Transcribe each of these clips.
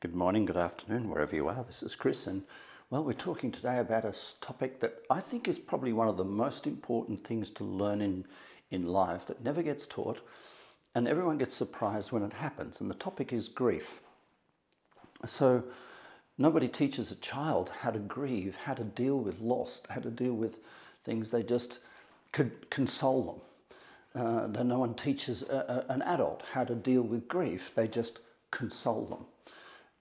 Good morning, good afternoon, wherever you are. This is Chris, and well, we're talking today about a topic that I think is probably one of the most important things to learn in, in life that never gets taught, and everyone gets surprised when it happens. And the topic is grief. So, nobody teaches a child how to grieve, how to deal with loss, how to deal with things. They just could console them. Uh, no one teaches a, a, an adult how to deal with grief. They just console them.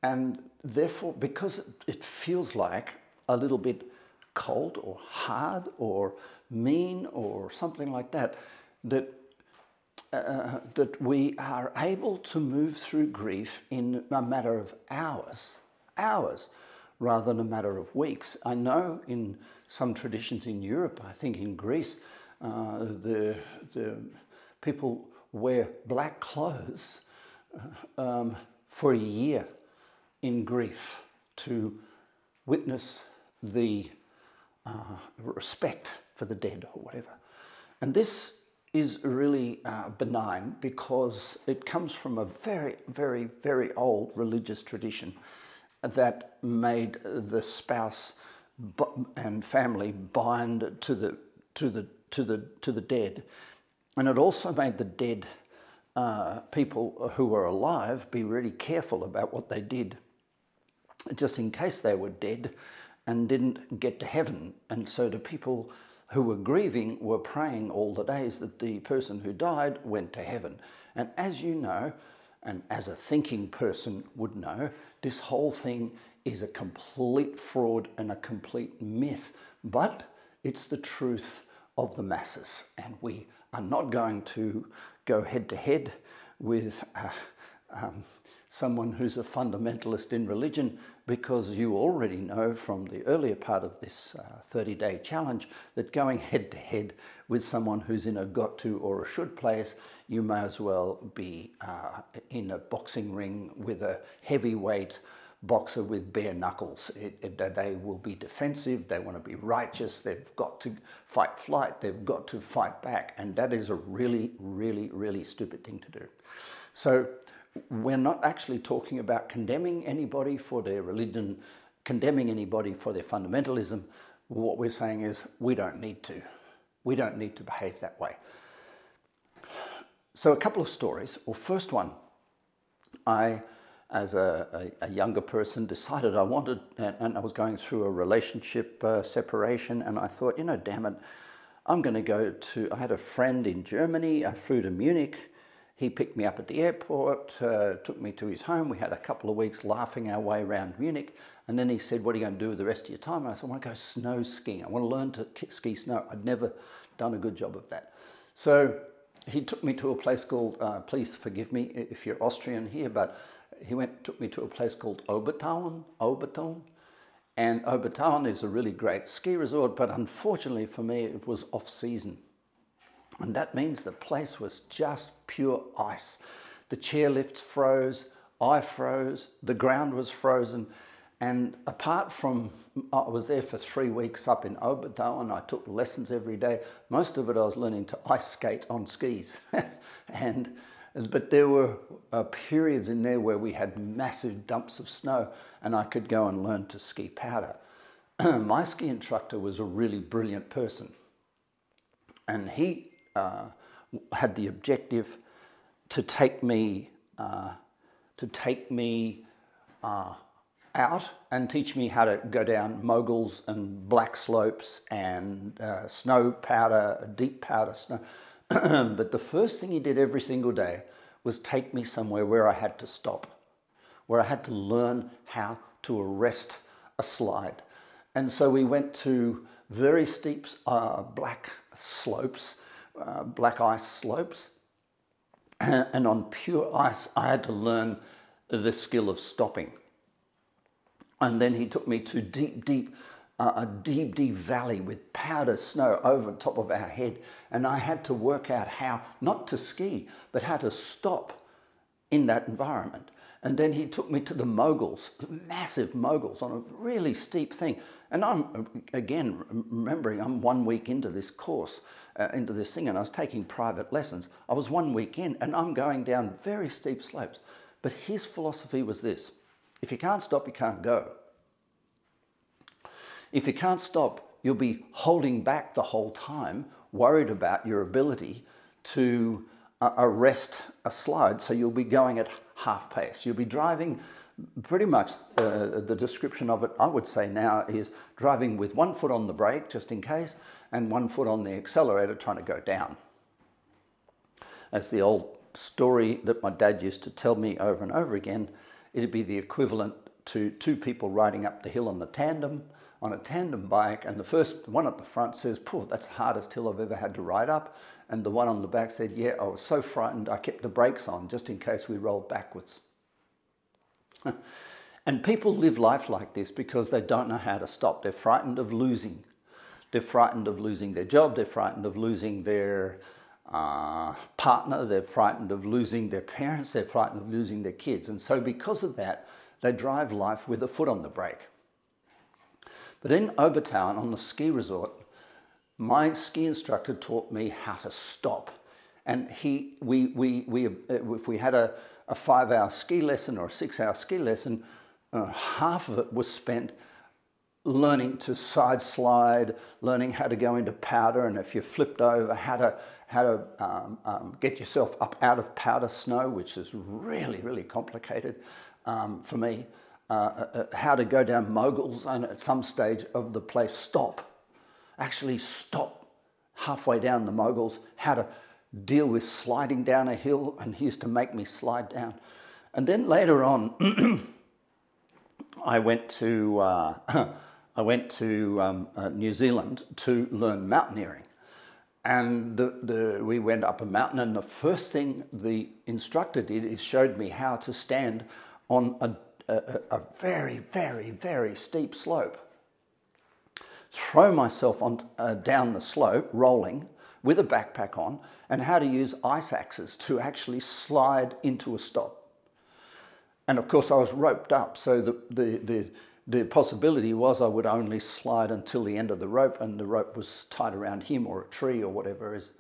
And therefore, because it feels like a little bit cold or hard or mean or something like that, that, uh, that we are able to move through grief in a matter of hours, hours, rather than a matter of weeks. I know in some traditions in Europe, I think in Greece, uh, the, the people wear black clothes uh, um, for a year in grief to witness the uh, respect for the dead or whatever. And this is really uh, benign because it comes from a very, very, very old religious tradition that made the spouse and family bind to the, to the, to the, to the dead. And it also made the dead uh, people who were alive be really careful about what they did just in case they were dead and didn't get to heaven. And so the people who were grieving were praying all the days that the person who died went to heaven. And as you know, and as a thinking person would know, this whole thing is a complete fraud and a complete myth. But it's the truth of the masses. And we are not going to go head to head with uh, um, someone who's a fundamentalist in religion because you already know from the earlier part of this 30 uh, day challenge that going head to head with someone who's in a got to or a should place, you may as well be uh, in a boxing ring with a heavyweight boxer with bare knuckles. It, it, they will be defensive, they want to be righteous, they've got to fight flight, they've got to fight back, and that is a really, really, really stupid thing to do. So we're not actually talking about condemning anybody for their religion, condemning anybody for their fundamentalism. What we're saying is we don't need to. We don't need to behave that way. So, a couple of stories. Well, first one, I, as a, a, a younger person, decided I wanted, and, and, I was going through a relationship uh, separation, and I thought, you know, damn it, I'm going to go to. I had a friend in Germany. I flew to Munich he picked me up at the airport, uh, took me to his home. We had a couple of weeks laughing our way around Munich. And then he said, What are you going to do with the rest of your time? And I said, I want to go snow skiing. I want to learn to ski snow. I'd never done a good job of that. So he took me to a place called, uh, please forgive me if you're Austrian here, but he went took me to a place called Obertauern, Obertauern. And Obertauern is a really great ski resort, but unfortunately for me, it was off season. And that means the place was just pure ice. The chairlifts froze, I froze, the ground was frozen. And apart from, I was there for three weeks up in Obertauern, I took lessons every day. Most of it I was learning to ice skate on skis. and, but there were uh, periods in there where we had massive dumps of snow and I could go and learn to ski powder. My ski instructor was a really brilliant person. And he uh, had the objective to take me uh, to take me uh, out and teach me how to go down moguls and black slopes and uh, snow powder, deep powder snow. but the first thing he did every single day was take me somewhere where I had to stop, where I had to learn how to arrest a slide. And so we went to very steep uh, black slopes uh, black ice slopes. And on pure ice, I had to learn the skill of stopping. And then he took me to deep, deep, uh, a deep, deep valley with powder snow over top of our head. And I had to work out how not to ski, but how to stop in that environment. And then he took me to the moguls, massive moguls on a really steep thing. And I'm, again, remembering I'm one week into this course, uh, into this thing, and I was taking private lessons. I was one week in, and I'm going down very steep slopes. But his philosophy was this If you can't stop, you can't go. If you can't stop, you'll be holding back the whole time, worried about your ability to uh, arrest a slide. So you'll be going at half pace. You'll be driving pretty much uh, the description of it, I would say now, is driving with one foot on the brake just in case and one foot on the accelerator trying to go down. As the old story that my dad used to tell me over and over again. It'd be the equivalent to two people riding up the hill on the tandem on a tandem bike, and the first one at the front says, "Poor, that's the hardest hill I've ever had to ride up," and the one on the back said, "Yeah, I was so frightened I kept the brakes on just in case we rolled backwards." and people live life like this because they don't know how to stop. They're frightened of losing. They're frightened of losing their job. They're frightened of losing their uh, partner. They're frightened of losing their parents. They're frightened of losing their kids. And so, because of that, they drive life with a foot on the brake. But in Obertauern, on the ski resort, my ski instructor taught me how to stop. And he, we, we, we, if we had a, a five hour ski lesson or a six hour ski lesson, uh, half of it was spent learning to side slide, learning how to go into powder, and if you flipped over, how to how to um, um, get yourself up out of powder snow, which is really really complicated um, for me. Uh, uh, uh, how to go down moguls, and at some stage of the place stop, actually stop halfway down the moguls. How to deal with sliding down a hill, and he used to make me slide down. And then later on, I went to uh, I went to um, uh, New Zealand to learn mountaineering. And the, the, we went up a mountain, and the first thing the instructor did is showed me how to stand on a, a, a very, very, very steep slope. Throw myself on, uh, down the slope, rolling with a backpack on, and how to use ice axes to actually slide into a stop. And of course, I was roped up, so the, the, the the possibility was I would only slide until the end of the rope and the rope was tied around him or a tree or whatever is.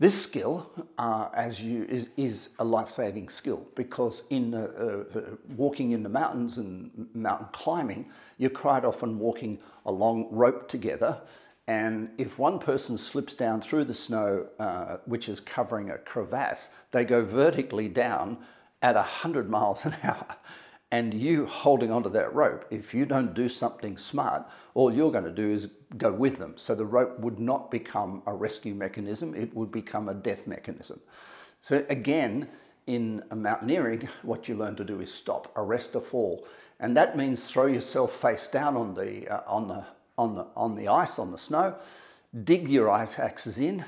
This skill, uh, as you, is, is a life-saving skill because in uh, uh, walking in the mountains and mountain climbing, you're quite often walking along rope together. And if one person slips down through the snow, uh, which is covering a crevasse, they go vertically down at 100 miles an hour and you holding onto that rope, if you don't do something smart, all you're going to do is go with them. So the rope would not become a rescue mechanism, it would become a death mechanism. So again, in mountaineering, what you learn to do is stop, arrest a fall. And that means throw yourself face down on the, uh, on the, on the, on the ice, on the snow, dig your ice axes in,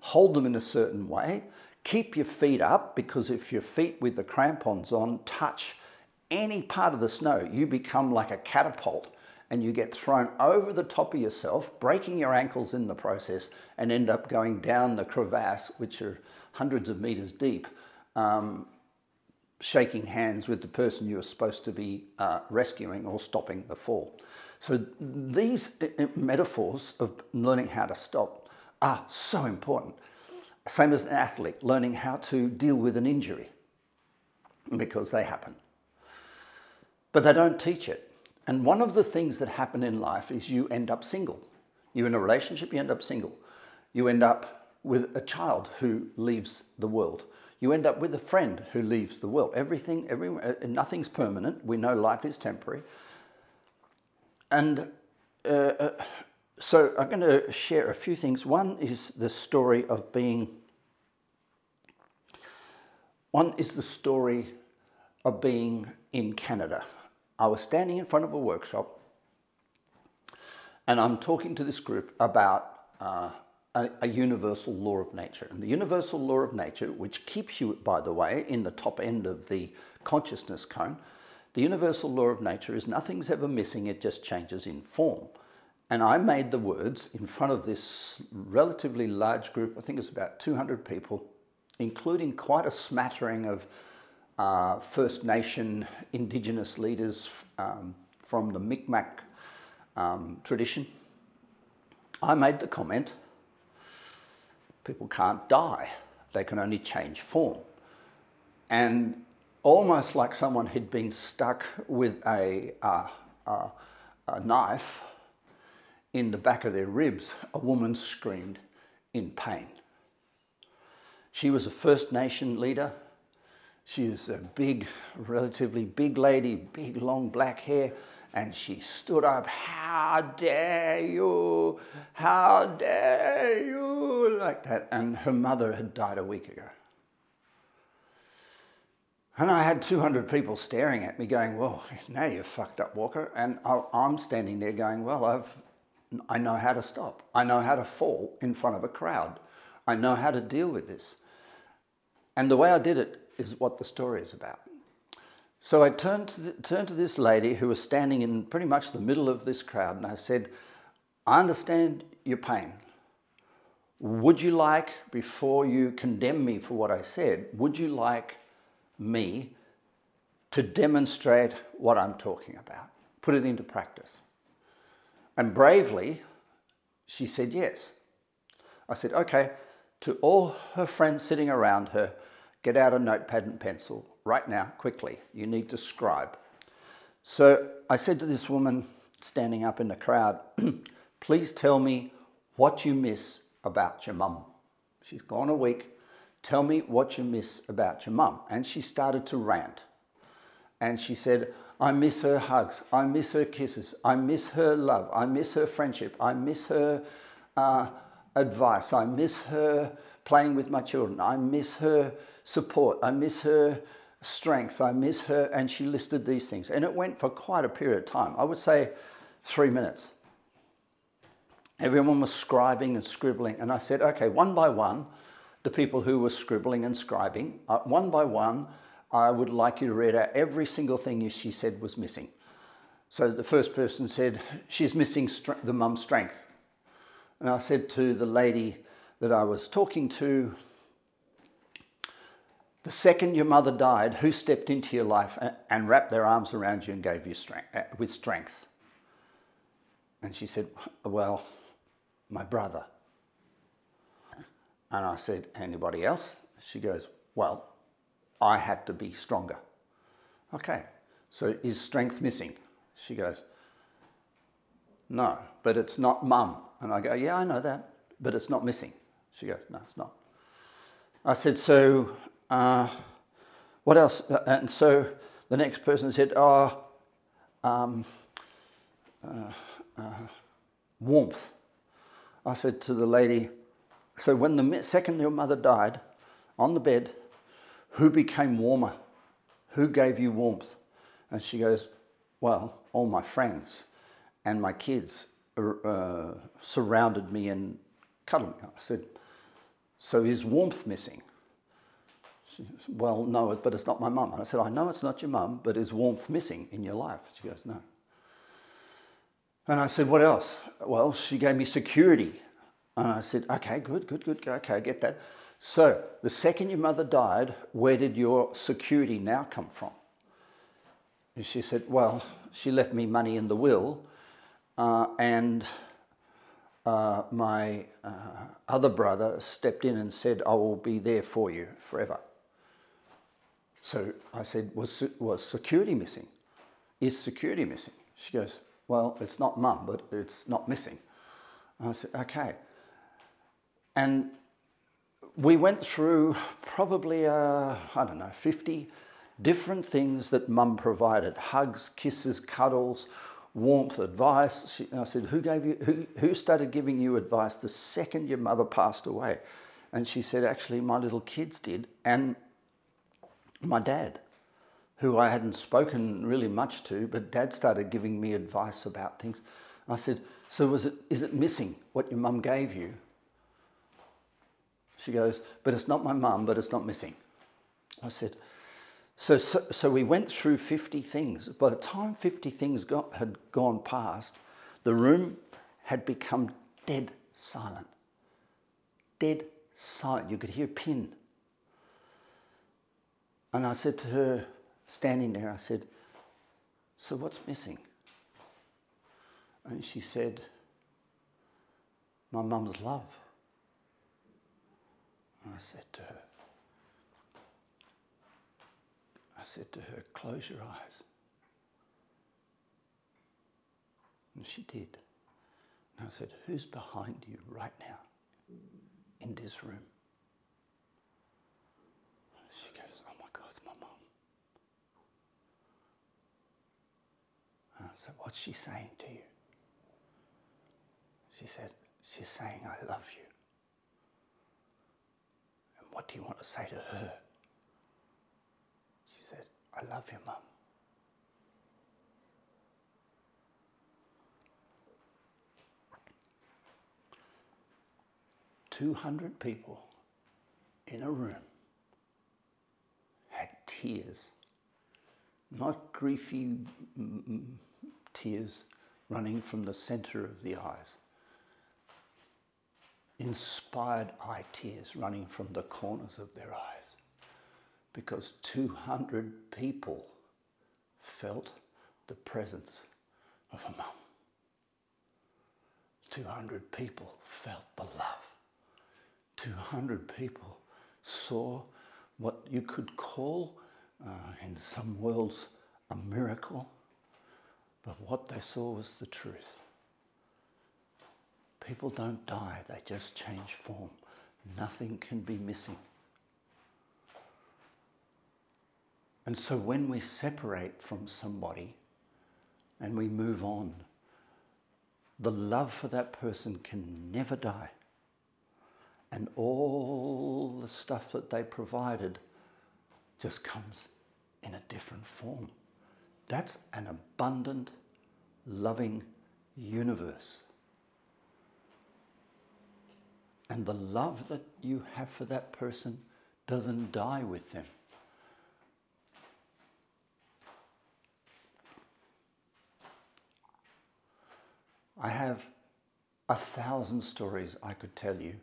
hold them in a certain way, keep your feet up because if your feet with the crampons on touch any part of the snow, you become like a catapult and you get thrown over the top of yourself, breaking your ankles in the process, and end up going down the crevasse, which are hundreds of meters deep, um, shaking hands with the person you're supposed to be uh, rescuing or stopping the fall. So these uh, uh, metaphors of learning how to stop are so important. Same as an athlete, learning how to deal with an injury because they happen but they don't teach it. And one of the things that happen in life is you end up single. You're in a relationship, you end up single. You end up with a child who leaves the world. You end up with a friend who leaves the world. Everything, every, uh, nothing's permanent. We know life is temporary. And uh, uh, so I'm going to share a few things. One is the story of being, one is the story of being in Canada. I was standing in front of a workshop and I'm talking to this group about uh, a, a, universal law of nature. And the universal law of nature, which keeps you, by the way, in the top end of the consciousness cone, the universal law of nature is nothing's ever missing, it just changes in form. And I made the words in front of this relatively large group, I think it's about 200 people, including quite a smattering of uh, First Nation Indigenous leaders um, from the Micmac um, tradition. I made the comment people can't die, they can only change form. And almost like someone had been stuck with a, uh, uh, a knife in the back of their ribs. A woman screamed in pain. She was a First Nation leader. She was a big, relatively big lady, big long black hair, and she stood up, How dare you? How dare you? Like that. And her mother had died a week ago. And I had 200 people staring at me going, well, now you're fucked up, Walker. And I'm standing there going, well, I've, I know how to stop. I know how to fall in front of a crowd. I know how to deal with this. And the way I did it is what the story is about. So I turned to, the, turned to this lady who was standing in pretty much the middle of this crowd and I said, I understand your pain. Would you like, before you condemn me for what I said, would you like me to demonstrate what I'm talking about, put it into practice. And bravely, she said yes. I said, okay, to all her friends sitting around her, get out a notepad and pencil right now, quickly. You need to scribe. So I said to this woman standing up in the crowd, please tell me what you miss about your mum. She's gone a week. Tell me what you miss about your mum. And she started to rant. And she said, I miss her hugs. I miss her kisses. I miss her love. I miss her friendship. I miss her uh, advice. I miss her playing with my children. I miss her support. I miss her strength. I miss her. And she listed these things. And it went for quite a period of time. I would say three minutes. Everyone was scribing and scribbling. And I said, okay, one by one, the people who were scribbling and scribing. Uh, one by one, I would like you to read out every single thing she said was missing. So the first person said, She's missing the mum's strength. And I said to the lady that I was talking to, The second your mother died, who stepped into your life and wrapped their arms around you and gave you strength, uh, with strength? And she said, Well, my brother. And I said, Anybody else? She goes, Well, I had to be stronger. Okay, so is strength missing? She goes, No, but it's not mum. And I go, Yeah, I know that, but it's not missing. She goes, No, it's not. I said, So uh, what else? Uh, and so the next person said, Oh, um, uh, uh, warmth. I said to the lady, so when the second your mother died on the bed, who became warmer? Who gave you warmth? And she goes, Well, all my friends and my kids uh, surrounded me and cuddled me. I said, So is warmth missing? She Well, no, but it's not my mum. And I said, I know it's not your mum, but is warmth missing in your life? She goes, No. And I said, What else? Well, she gave me security and I said, okay, good, good, good, okay, I get that. So, the second your mother died, where did your security now come from? And she said, well, she left me money in the will, uh, and uh, my uh, other brother stepped in and said, I will be there for you forever. So I said, was, was security missing? Is security missing? She goes, well, it's not mum, but it's not missing. I said, okay. And we went through probably, uh, I don't know, 50 different things that mum provided hugs, kisses, cuddles, warmth, advice. She, I said, who, gave you, who, who started giving you advice the second your mother passed away? And she said, actually, my little kids did, and my dad, who I hadn't spoken really much to, but dad started giving me advice about things. I said, so was it, is it missing what your mum gave you? She goes, but it's not my mum, but it's not missing. I said, so, so, so we went through 50 things. By the time 50 things got, had gone past, the room had become dead silent. Dead silent. You could hear a pin. And I said to her, standing there, I said, So what's missing? And she said, My mum's love. And I said to her, I said to her, Close your eyes. And she did. And I said, Who's behind you right now in this room? She goes, Oh my God, it's my mom. And I said, What's she saying to you? She said, She's saying, I love you. And what do you want to say to her? I love you, mum. Two hundred people in a room had tears, not griefy tears running from the center of the eyes, inspired eye tears running from the corners of their eyes because 200 people felt the presence of a mum. 200 people felt the love. 200 people saw what you could call, uh, in some worlds, a miracle, but what they saw was the truth. People don't die, they just change form. Nothing can be missing. And so when we separate from somebody and we move on, the love for that person can never die. And all the stuff that they provided just comes in a different form. That's an abundant, loving universe. And the love that you have for that person doesn't die with them. I have a thousand stories I could tell you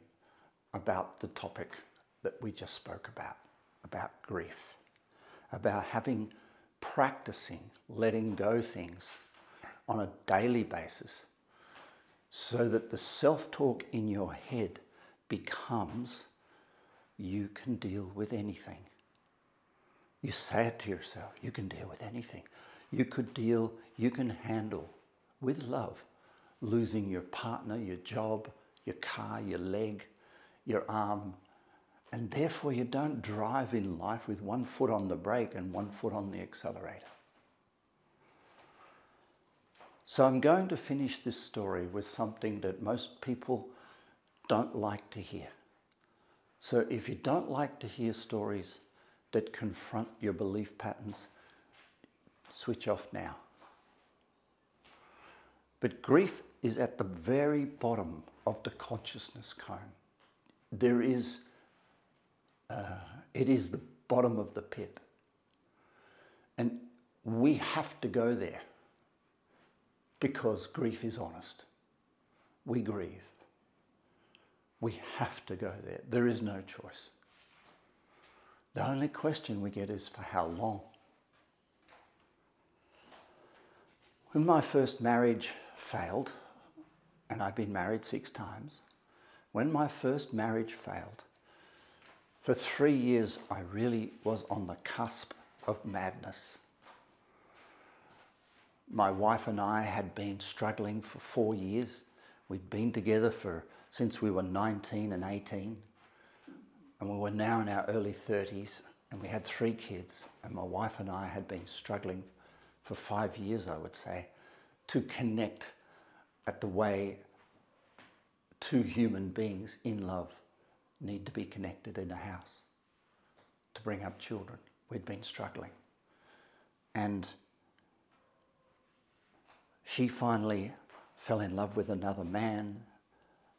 about the topic that we just spoke about, about grief, about having practicing letting go things on a daily basis so that the self talk in your head becomes you can deal with anything. You say it to yourself, you can deal with anything. You could deal, you can handle with love losing your partner, your job, your car, your leg, your arm, and therefore you don't drive in life with one foot on the brake and one foot on the accelerator. So I'm going to finish this story with something that most people don't like to hear. So if you don't like to hear stories that confront your belief patterns, switch off now. But grief is at the very bottom of the consciousness cone. There is, uh, it is the bottom of the pit. And we have to go there because grief is honest. We grieve. We have to go there. There is no choice. The only question we get is for how long? When my first marriage failed, and I've been married six times. When my first marriage failed, for three years I really was on the cusp of madness. My wife and I had been struggling for four years. We'd been together for since we were 19 and 18, and we were now in our early 30s, and we had three kids. And my wife and I had been struggling for five years, I would say, to connect at the way two human beings in love need to be connected in a house to bring up children. We'd been struggling. And she finally fell in love with another man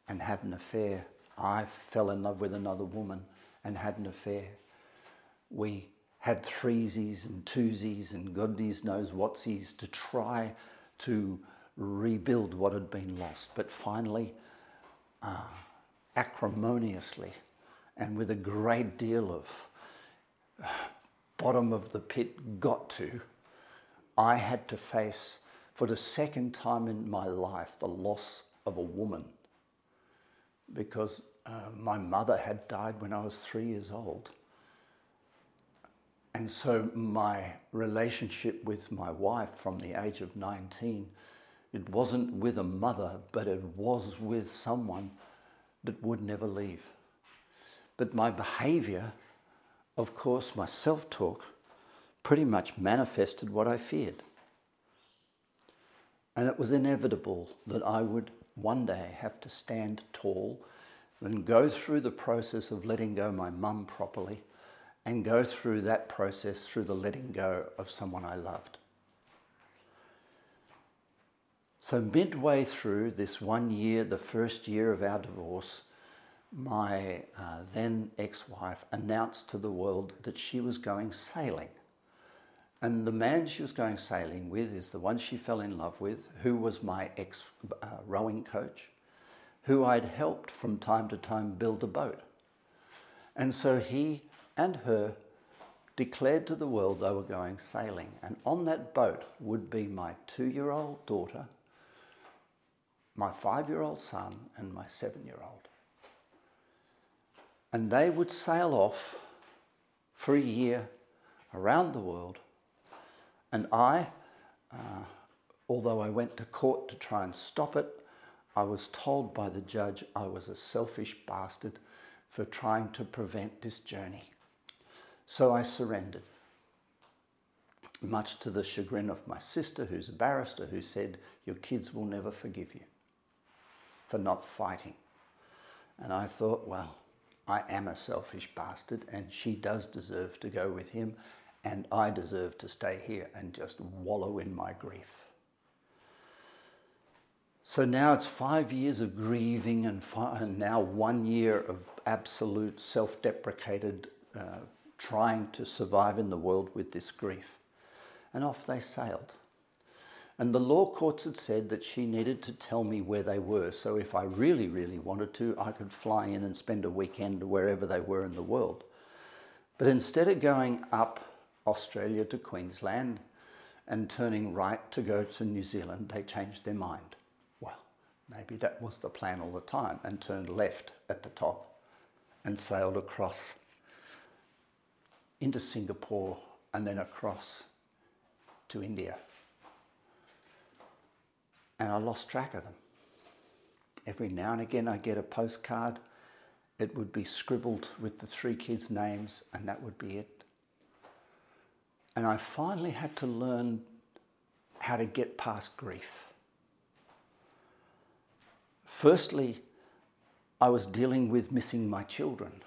and had an affair. I fell in love with another woman and had an affair. We had threesies and twosies and goddies knows whatsies to try to rebuild what had been lost. But finally, uh, acrimoniously and with a great deal of uh, bottom of the pit got to, I had to face for the second time in my life the loss of a woman because uh, my mother had died when I was three years old. And so my relationship with my wife from the age of 19, it wasn't with a mother, but it was with someone that would never leave. But my behavior, of course, my self talk, pretty much manifested what I feared. And it was inevitable that I would one day have to stand tall and go through the process of letting go my mum properly and go through that process through the letting go of someone I loved. So, midway through this one year, the first year of our divorce, my uh, then ex wife announced to the world that she was going sailing. And the man she was going sailing with is the one she fell in love with, who was my ex uh, rowing coach, who I'd helped from time to time build a boat. And so he and her declared to the world they were going sailing. And on that boat would be my two year old daughter, my five year old son, and my seven year old. And they would sail off for a year around the world. And I, uh, although I went to court to try and stop it, I was told by the judge I was a selfish bastard for trying to prevent this journey. So I surrendered, much to the chagrin of my sister, who's a barrister, who said, Your kids will never forgive you for not fighting. And I thought, Well, I am a selfish bastard, and she does deserve to go with him, and I deserve to stay here and just wallow in my grief. So now it's five years of grieving and, five, and now one year of absolute self deprecated uh, trying to survive in the world with this grief. And off they sailed. And the law courts had said that she needed to tell me where they were. So if I really, really wanted to, I could fly in and spend a weekend wherever they were in the world. But instead of going up Australia to Queensland and turning right to go to New Zealand, they changed their mind. Well, maybe that was the plan all the time and turned left at the top and sailed across into Singapore and then across to India. And I lost track of them. Every now and again, I get a postcard. It would be scribbled with the three kids' names, and that would be it. And I finally had to learn how to get past grief. Firstly, I was dealing with missing my children,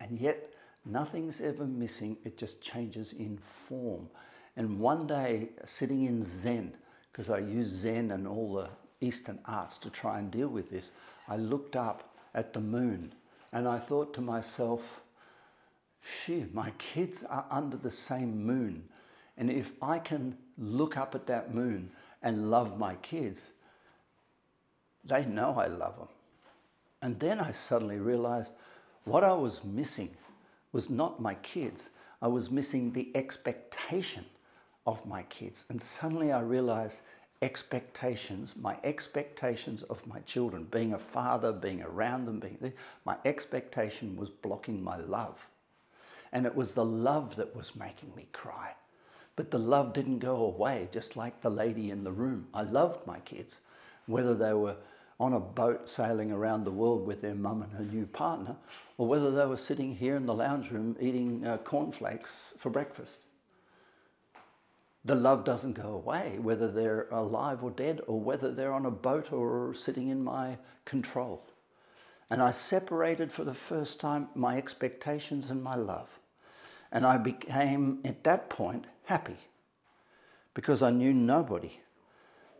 and yet Nothing's ever missing, it just changes in form. And one day, sitting in Zen, because I use Zen and all the Eastern arts to try and deal with this, I looked up at the moon and I thought to myself, "Shit, my kids are under the same moon. And if I can look up at that moon and love my kids, they know I love them. And then I suddenly realized what I was missing was not my kids. I was missing the expectation of my kids. And suddenly I realized expectations, my expectations of my children, being a father, being around them, being my expectation was blocking my love. And it was the love that was making me cry. But the love didn't go away, just like the lady in the room. I loved my kids, whether they were on a boat sailing around the world with their mum and her new partner, or whether they were sitting here in the lounge room eating uh, cornflakes for breakfast. The love doesn't go away, whether they're alive or dead, or whether they're on a boat or sitting in my control. And I separated for the first time my expectations and my love. And I became, at that point, happy because I knew nobody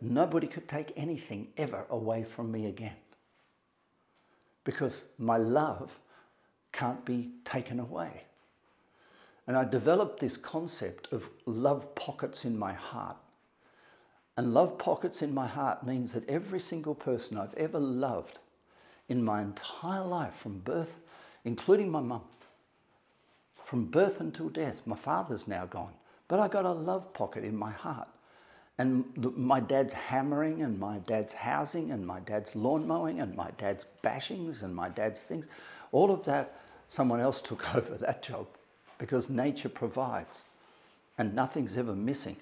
nobody could take anything ever away from me again. Because my love can't be taken away. And I developed this concept of love pockets in my heart. And love pockets in my heart means that every single person I've ever loved in my entire life, from birth, including my mum, from birth until death, my father's now gone, but I got a love pocket in my heart and my dad's hammering and my dad's housing and my dad's lawn mowing and my dad's bashings and my dad's things, all of that, someone else took over that job because nature provides. and nothing's ever missing.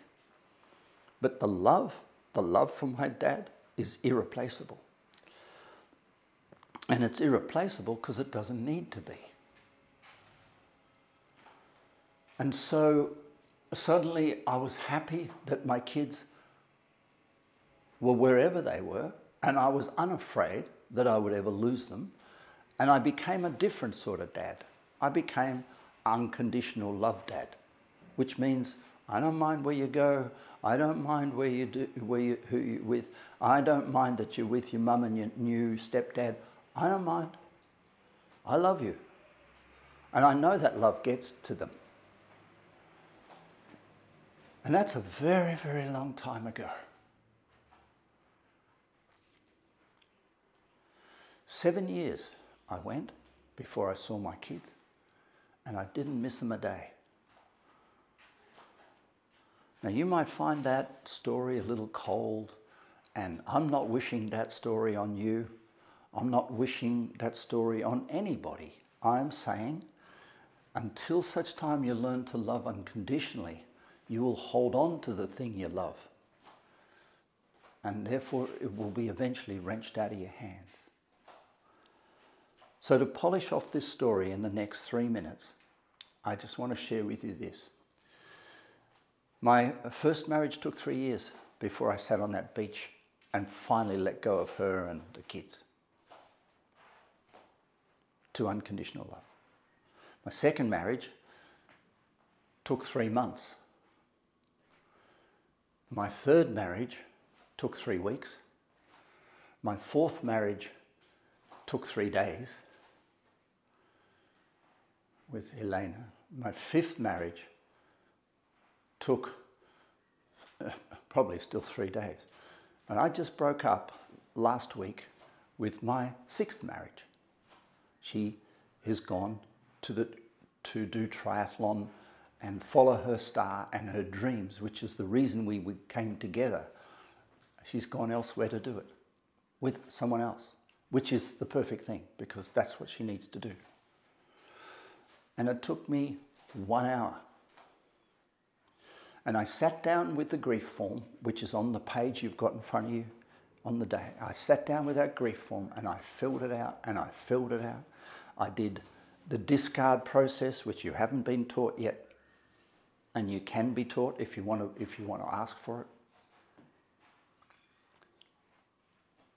But the love, the love for my dad is irreplaceable. And it's irreplaceable because it doesn't need to be. And so suddenly I was happy that my kids were wherever they were, and I was unafraid that I would ever lose them. And I became a different sort of dad. I became unconditional love dad, which means I don't mind where you go. I don't mind where you do, where you, who you with. I don't mind that you're with your mum and your new stepdad. I don't mind. I love you. And I know that love gets to them. And that's a very, very long time ago. Seven years I went before I saw my kids, and I didn't miss them a day. Now, you might find that story a little cold, and I'm not wishing that story on you. I'm not wishing that story on anybody. I'm saying until such time you learn to love unconditionally, you will hold on to the thing you love. And therefore, it will be eventually wrenched out of your hands. So, to polish off this story in the next three minutes, I just want to share with you this. My first marriage took three years before I sat on that beach and finally let go of her and the kids to unconditional love. My second marriage took three months. My third marriage took three weeks. My fourth marriage took three days with Elena. My fifth marriage took probably still three days. And I just broke up last week with my sixth marriage. She has gone to, the, to do triathlon and follow her star and her dreams, which is the reason we, we came together. She's gone elsewhere to do it with someone else, which is the perfect thing because that's what she needs to do. And it took me one hour and I sat down with the grief form, which is on the page you've got in front of you on the day. I sat down with that grief form and I filled it out and I filled it out. I did the discard process, which you haven't been taught yet, and you can be taught if you want to, if you want to ask for it.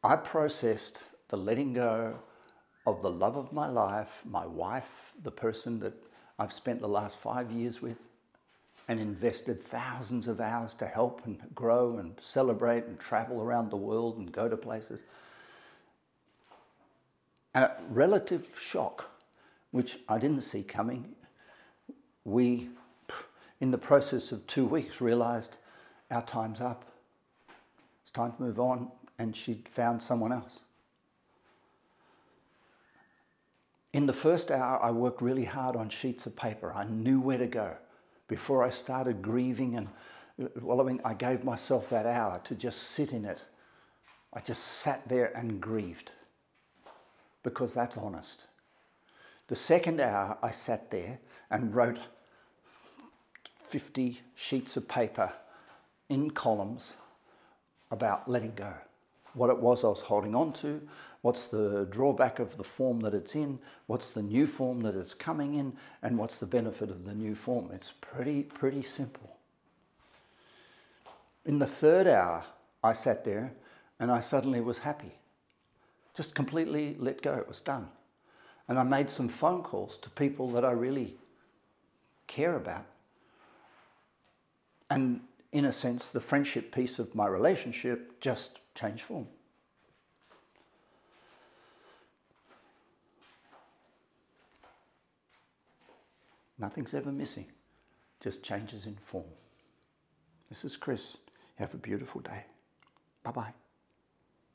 I processed the letting go of the love of my life, my wife, the person that I've spent the last five years with, and invested thousands of hours to help and grow and celebrate and travel around the world and go to places. A relative shock, which I didn't see coming, we, in the process of two weeks, realized our time's up. It's time to move on, and she'd found someone else. In the first hour, I worked really hard on sheets of paper. I knew where to go before I started grieving and uh, wallowing, I gave myself that hour to just sit in it. I just sat there and grieved because that's honest. The second hour, I sat there and wrote 50 sheets of paper in columns about letting go. What it was I was holding on to, what's the drawback of the form that it's in, what's the new form that it's coming in, and what's the benefit of the new form. It's pretty, pretty simple. In the third hour, I sat there and I suddenly was happy. Just completely let go, it was done. And I made some phone calls to people that I really care about. And in a sense, the friendship piece of my relationship just changed form. Nothing's ever missing, just changes in form. This is Chris. Have a beautiful day. Bye bye.